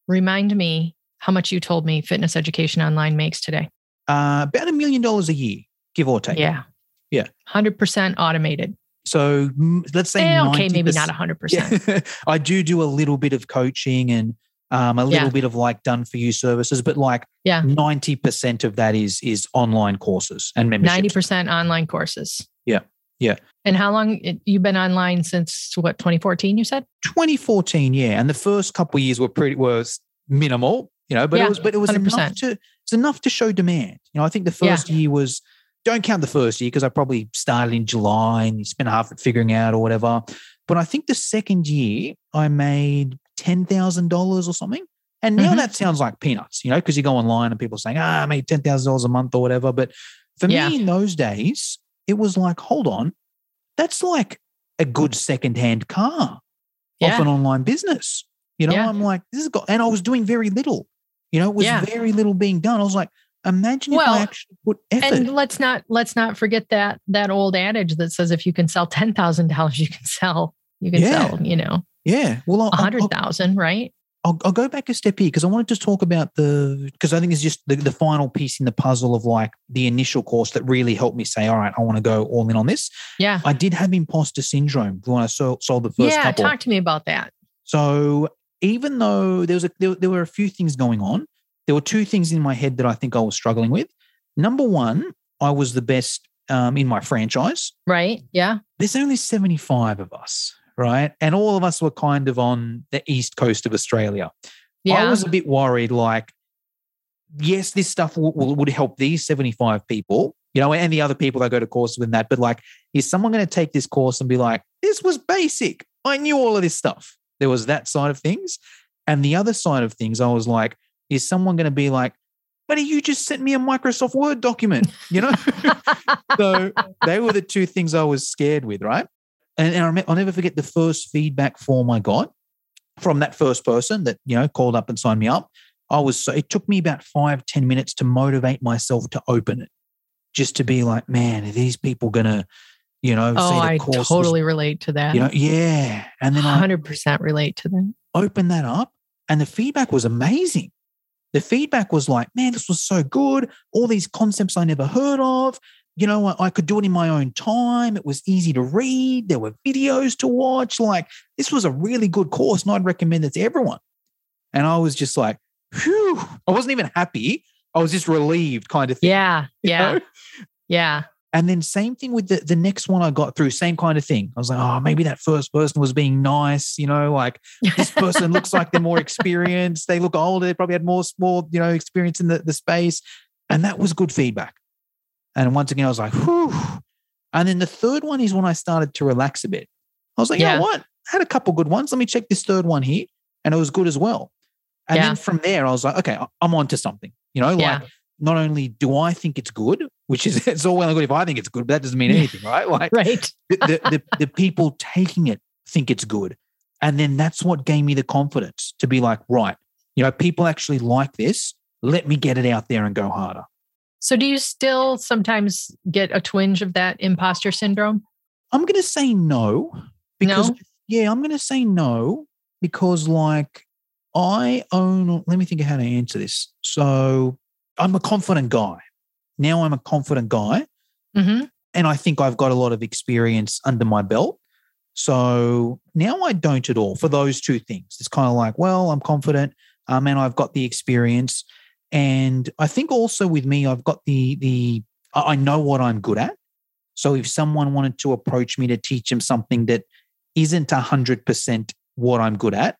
remind me how much you told me fitness education online makes today. Uh, about a million dollars a year, give or take. Yeah. Yeah. 100% automated. So let's say, eh, okay, maybe not 100%. Yeah. I do do a little bit of coaching and um, a little yeah. bit of like done for you services, but like yeah. 90% of that is is online courses and memberships. 90% online courses. Yeah. Yeah. And how long you've been online since what 2014 you said? 2014, yeah. And the first couple of years were pretty was minimal, you know, but yeah, it was but it was 100%. enough to it's enough to show demand. You know, I think the first yeah. year was don't count the first year because I probably started in July and you spent half it figuring out or whatever. But I think the second year I made ten thousand dollars or something. And now mm-hmm. that sounds like peanuts, you know, because you go online and people are saying, ah, I made ten thousand dollars a month or whatever. But for yeah. me in those days, it was like, hold on, that's like a good mm. secondhand car yeah. off an online business. You know, yeah. I'm like, this is got, and I was doing very little. You know, it was yeah. very little being done. I was like, imagine well, if I actually put effort. And let's not let's not forget that that old adage that says if you can sell ten thousand dollars, you can sell you can sell you know yeah well a hundred thousand right. I'll, I'll, go back a step here because I wanted to talk about the because I think it's just the, the final piece in the puzzle of like the initial course that really helped me say, all right, I want to go all in on this. Yeah, I did have imposter syndrome when I sold, sold the first. Yeah, couple. talk to me about that. So even though there was a there, there were a few things going on, there were two things in my head that I think I was struggling with. Number one, I was the best um, in my franchise. Right. Yeah. There's only 75 of us, right? And all of us were kind of on the east coast of Australia. Yeah. I was a bit worried, like, yes, this stuff w- w- would help these 75 people, you know, and the other people that go to courses with that. But like, is someone going to take this course and be like, this was basic? I knew all of this stuff. There was that side of things. And the other side of things, I was like, is someone going to be like, buddy, you just sent me a Microsoft Word document, you know? so they were the two things I was scared with, right? And, and I'll never forget the first feedback form I got from that first person that, you know, called up and signed me up. I was so, it took me about five ten minutes to motivate myself to open it, just to be like, man, are these people going to, you know, oh, I totally was, relate to that. You know, yeah. And then 100% relate to that. Open that up. And the feedback was amazing. The feedback was like, man, this was so good. All these concepts I never heard of. You know, I, I could do it in my own time. It was easy to read. There were videos to watch. Like, this was a really good course, and I'd recommend it to everyone. And I was just like, whew. I wasn't even happy. I was just relieved, kind of thing. Yeah. Yeah. Know? Yeah. And then same thing with the, the next one I got through, same kind of thing. I was like, oh, maybe that first person was being nice, you know, like this person looks like they're more experienced. They look older. They probably had more, more, you know, experience in the, the space. And that was good feedback. And once again, I was like, whew. And then the third one is when I started to relax a bit. I was like, yeah. you know what? I had a couple good ones. Let me check this third one here. And it was good as well. And yeah. then from there, I was like, okay, I'm on to something. You know, like not only do I think it's good, which is it's all well and good if I think it's good, but that doesn't mean anything, right? Like right. the, the, the, the people taking it think it's good. And then that's what gave me the confidence to be like, right, you know, people actually like this. Let me get it out there and go harder. So, do you still sometimes get a twinge of that imposter syndrome? I'm going to say no because, No? yeah, I'm going to say no because, like, I own, let me think of how to answer this. So, I'm a confident guy. Now I'm a confident guy. hmm and I think I've got a lot of experience under my belt. So now I don't at all for those two things. It's kind of like, well, I'm confident, um, and I've got the experience, and I think also with me, I've got the the I know what I'm good at. So if someone wanted to approach me to teach them something that isn't hundred percent what I'm good at,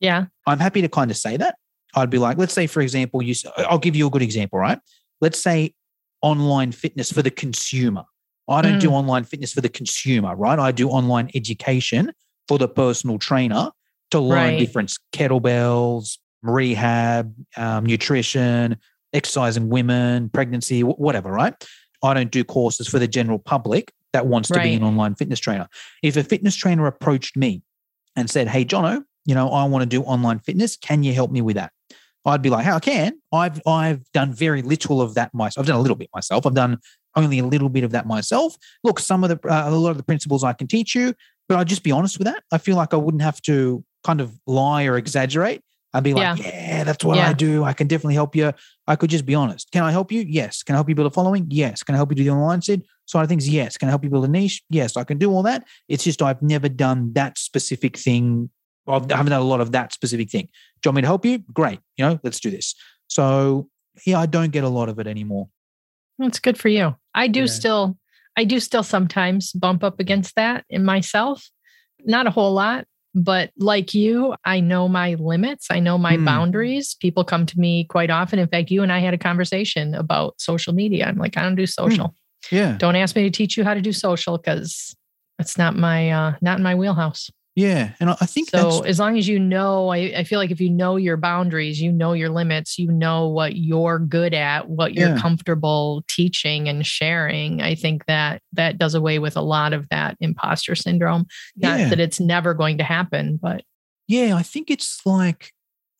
Yeah. I'm happy to kind of say that. I'd be like, let's say, for example, you. I'll give you a good example, right? Let's say online fitness for the consumer. I don't do mm. online fitness for the consumer, right? I do online education for the personal trainer to learn Right. different kettlebells, rehab, um, nutrition, exercising women, pregnancy, wh- whatever, right? I don't do courses for the general public that wants to be an online fitness trainer. If a fitness trainer approached me and said, Hey, Jono, you know, I want to do online fitness. Can you help me with that? I'd be like, How I can? I've I've done very little of that myself. I've done a little bit myself. I've done only a little bit of that myself. Look, some of the uh, a lot of the principles I can teach you, but I'll just be honest with that. I feel like I wouldn't have to kind of lie or exaggerate. I'd be like, yeah, that's what Yeah. I do. I can definitely help you. I could just be honest. Can I help you? Yes. Can I help you build a following? Yes. Can I help you do the online side side of things? Yes. Can I help you build a niche? Yes. I can do all that. It's just I've never done that specific thing. I haven't done a lot of that specific thing. Do you want me to help you? Great. You know, let's do this. So yeah, I don't get a lot of it anymore. That's good for you. I do Yeah. still, I do still sometimes bump up against that in myself. Not a whole lot, but like you, I know my limits. I know my Hmm. boundaries. People come to me quite often. In fact, you and I had a conversation about social media. I'm like, I don't do social. Yeah. Don't ask me to teach you how to do social because it's not my uh not in my wheelhouse. Yeah. And I think So as long as you know, I, I feel like if you know your boundaries, you know your limits, you know what you're good at, what you're Yeah. comfortable teaching and sharing. I think that that does away with a lot of that imposter syndrome. Not Yeah. that it's never going to happen, but Yeah, I think it's like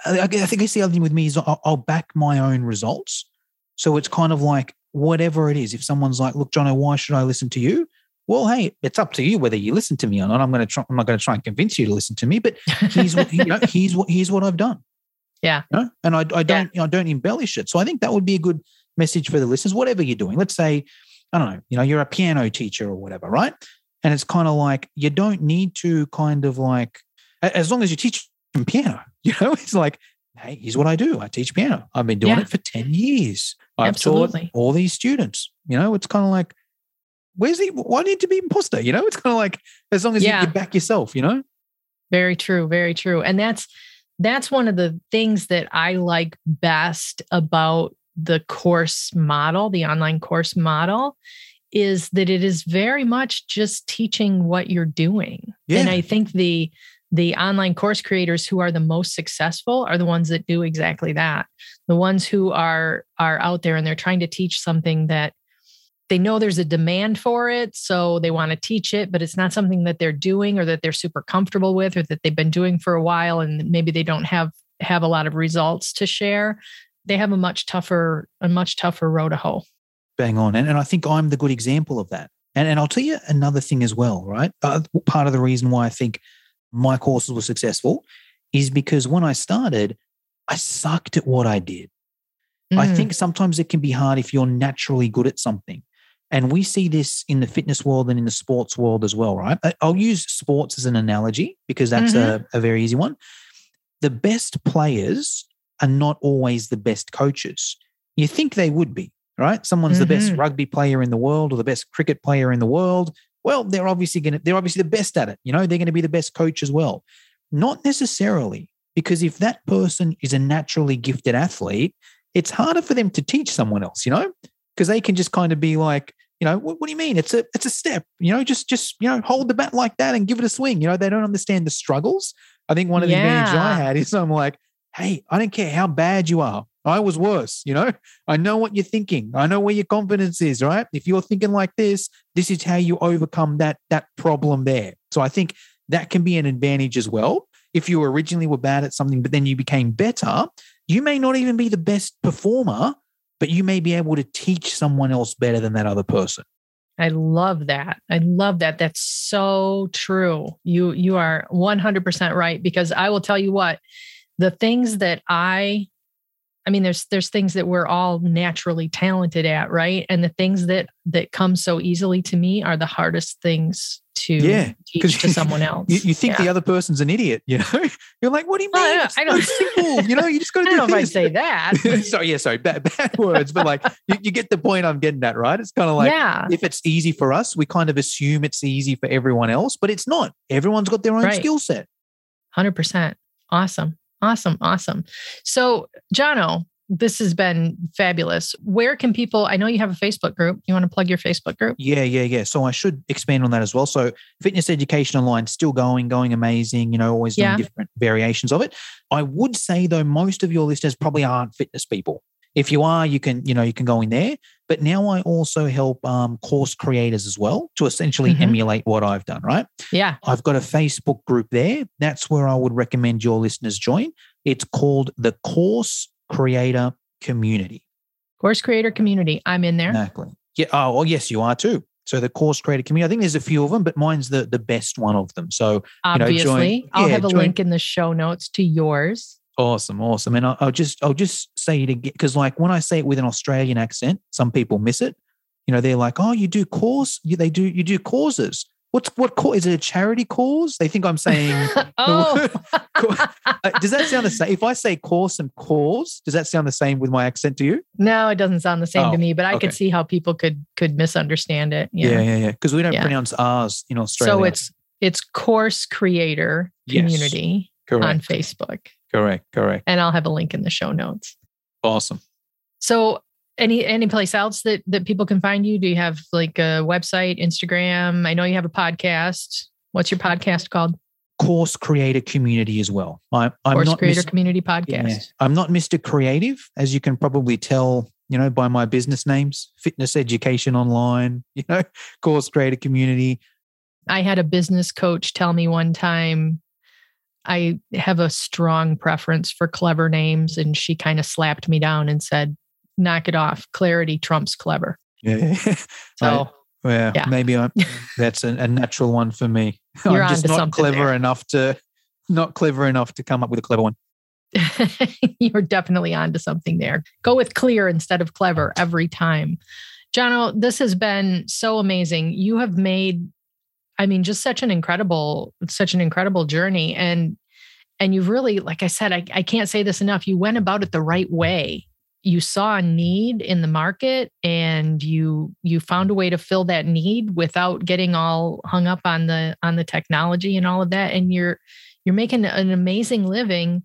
I, I think it's the other thing with me is I'll, I'll back my own results. So it's kind of like whatever it is. If someone's like, "Look, Jono, why should I listen to you?" Well, hey, it's up to you whether you listen to me or not. I'm going to try. I'm not going to try and convince you to listen to me, but here's what you know, here's what here's what I've done. Yeah. You know? and I, I don't I don't embellish it. So I think that would be a good message for the listeners. Whatever you're doing, let's say I don't know, you know, you're a piano teacher or whatever, right? And it's kind of like you don't need to kind of like as long as you teach piano, you know, it's like, hey, here's what I do. I teach piano. I've been doing Yeah. it for 10 years. I've Absolutely. taught all these students. You know, it's kind of like, where's the why do you need to be imposter? You know, it's kind of like as long as Yeah. you, you back yourself, you know? Very true, very true. And that's that's one of the things that I like best about the course model, the online course model is that it is very much just teaching what you're doing. And I think the the online course creators who are the most successful are the ones that do exactly that. The ones who are are out there and they're trying to teach something that they know there's a demand for it so they want to teach it but it's not something that they're doing or that they're super comfortable with or that they've been doing for a while and maybe they don't have have a lot of results to share they have a much tougher a much tougher row to hoe Bang on. And, and I think I'm the good example of that. And, and I'll tell you another thing as well, right? Uh, part of the reason why I think my courses were successful is because when I started, I sucked at what I did. I Mm, think sometimes it can be hard if you're naturally good at something. And we see this in the fitness world and in the sports world as well, right? I'll use sports as an analogy because that's a, a very easy one. The best players are not always the best coaches. You think they would be, right? Someone's the best Mhm. rugby player in the world or the best cricket player in the world. Well, they're obviously going to, they're obviously the best at it. You know, they're going to be the best coach as well. Not necessarily, because if that person is a naturally gifted athlete, it's harder for them to teach someone else, you know, because they can just kind of be like, you know, what, what do you mean? It's a it's a step, you know, just just you know, hold the bat like that and give it a swing. You know, they don't understand the struggles. I think one of the advantages I had is I'm like, hey, I don't care how bad you are. I was worse. You know, I know what you're thinking. I know where your confidence is, right? If you're thinking like this, this is how you overcome that that problem there. So I think that can be an advantage as well. If you originally were bad at something, but then you became better, you may not even be the best performer, but you may be able to teach someone else better than that other person. I love that. I love that. That's so true. You you are 100% right because I will tell you what, the things that I I mean there's there's things that we're all naturally talented at, right? And the things that that come so easily to me are the hardest things to Yeah, teach to someone else. You, you think Yeah. the other person's an idiot, you know? You're like, what do you mean? Well, I It's don't- so simple. You know, you just got I to don't do know if I say that. sorry, yeah, sorry, bad, bad words, but like you, you get the point I'm getting at, right? It's kind of like yeah. if it's easy for us, we kind of assume it's easy for everyone else, but it's not. Everyone's got their own Right. skill set. 100%. Awesome. Awesome. Awesome. So, Jono, this has been fabulous. Where can people, I know you have a Facebook group. You want to plug your Facebook group? Yeah, yeah, yeah. So I should expand on that as well. So fitness education online still going, going amazing. You know, always doing Yeah. different variations of it. I would say though, most of your listeners probably aren't fitness people. If you are, you can, you know, you can go in there. But now I also help um, course creators as well to essentially Mhm. emulate what I've done. Right. Yeah. I've got a Facebook group there. That's where I would recommend your listeners join. It's called the Course Creator Community. Course creator community. I'm in there. Exactly. Yeah. Oh, well, yes, you are too. So the course creator community. I think there's a few of them, but mine's the the best one of them. So you know, join- Obviously, I'll yeah, have a join- link in the show notes to yours. Awesome, awesome. And I'll, I'll just I'll just say it again because like when I say it with an Australian accent, some people miss it. You know, they're like, "Oh, you do course? You, they do you do causes? What's what cause? Is it a charity cause?" They think I'm saying. oh, Uh, does that sound the same? If I say course and cause, does that sound the same with my accent to you? no, it doesn't sound the same Oh, to me, but I okay. could see how people could could misunderstand it. Yeah, Yeah. yeah, yeah. Because we don't Yeah. pronounce R's in Australia. So it's it's course creator Yes. community correct, on Facebook. Correct, correct. And I'll have a link in the show notes. Awesome. So any any place else that that people can find you? Do you have like a website, Instagram? I know you have a podcast. What's your podcast called? course creator community as well. I, I'm Course not Creator Mis- Community yeah, Podcast. I'm not Mr. Creative, as you can probably tell. You know, by my business names, Fitness Education Online. You know, Course Creator Community. I had a business coach tell me one time I have a strong preference for clever names, and she kind of slapped me down and said, "Knock it off. Clarity trumps clever." Yeah. So well, Yeah. maybe I, that's a, a natural one for me. You're I'm just not clever there. enough to not clever enough to come up with a clever one. you're definitely onto something there. Go with clear instead of clever every time. Jono, this has been so amazing. You have made, I mean, just such an incredible, such an incredible journey. And and you've really, like I said, I, I can't say this enough. You went about it the right way. You saw a need in the market and you you found a way to fill that need without getting all hung up on the on the technology and all of that. And you're you're making an amazing living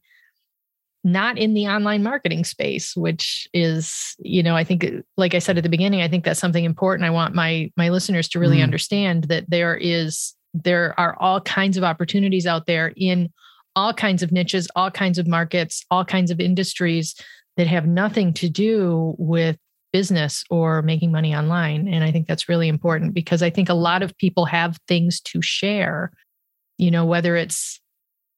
not in the online marketing space which is you know i think like i said at the beginning i think that's something important i want my my listeners to really Mm. understand that there is there are all kinds of opportunities out there in all kinds of niches all kinds of markets all kinds of industries that have nothing to do with business or making money online and i think that's really important because i think a lot of people have things to share you know whether it's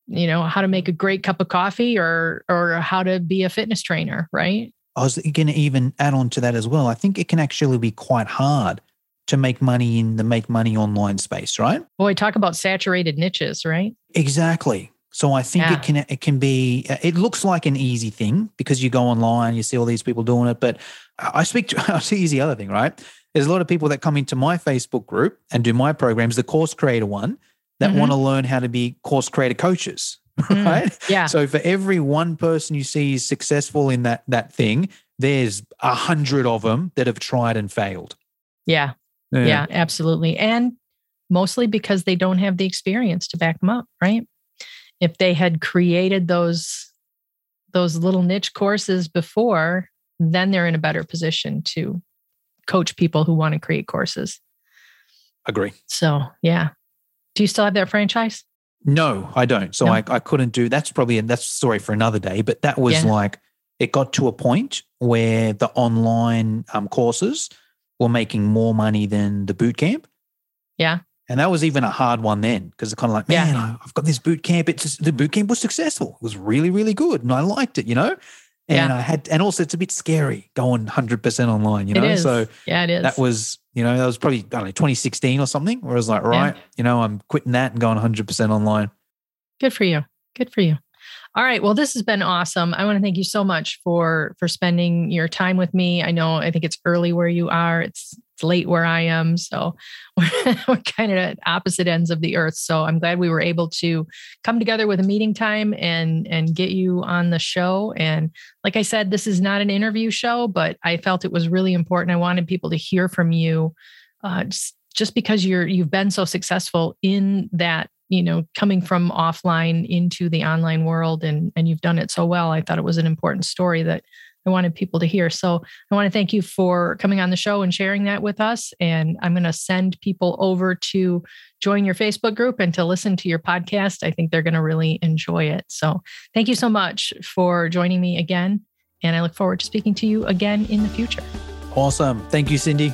you know how to make a great cup of coffee or or how to be a fitness trainer right I was going to even add on to that as well. I think it can actually be quite hard to make money in the make money online space, right? boy talk about saturated niches right Exactly. So I think Yeah. it can it can be uh, it looks like an easy thing because you go online, you see all these people doing it. But I speak to I see the other thing, right? There's a lot of people that come into my Facebook group and do my programs, the course creator one, that Mhm. want to learn how to be course creator coaches, Mm. right? yeah So for every one person you see is successful in that that thing, there's a hundred of them that have tried and failed. yeah yeah absolutely and mostly because they don't have the experience to back them up right if they had created those those little niche courses before then they're in a better position to coach people who want to create courses Agree. so yeah do you still have that franchise No, I don't. So No? I, I couldn't do that's probably that's a story for another day, but that was Yeah. like it got to a point where the online um, courses were making more money than the boot camp. Yeah. And that was even a hard one then because it's kind of like, man, yeah. I've got this boot camp. It's just, the boot camp was successful. It was really, really good. And I liked it, you know? And yeah. I had, and also it's a bit scary going 100% online, you know? So yeah, it is. That was, you know, that was probably, I don't know, 2016 or something where I was like, right, yeah. you know, I'm quitting that and going 100% online. Good for you. Good for you. All right. Well, this has been awesome. I want to thank you so much for for spending your time with me. I know I think it's early where you are. It's it's late where I am. So we're, we're kind of at opposite ends of the earth. So I'm glad we were able to come together with a meeting time and and get you on the show. And like I said, this is not an interview show, but I felt it was really important. I wanted people to hear from you. Uh, just, just because you're you've been so successful in that you know coming from offline into the online world and and you've done it so well i thought it was an important story that i wanted people to hear. So i want to thank you for coming on the show and sharing that with us. And i'm going to send people over to join your facebook group and to listen to your podcast. I think they're going to really enjoy it. So thank you so much for joining me again. And i look forward to speaking to you again in the future. Awesome. Thank you cindy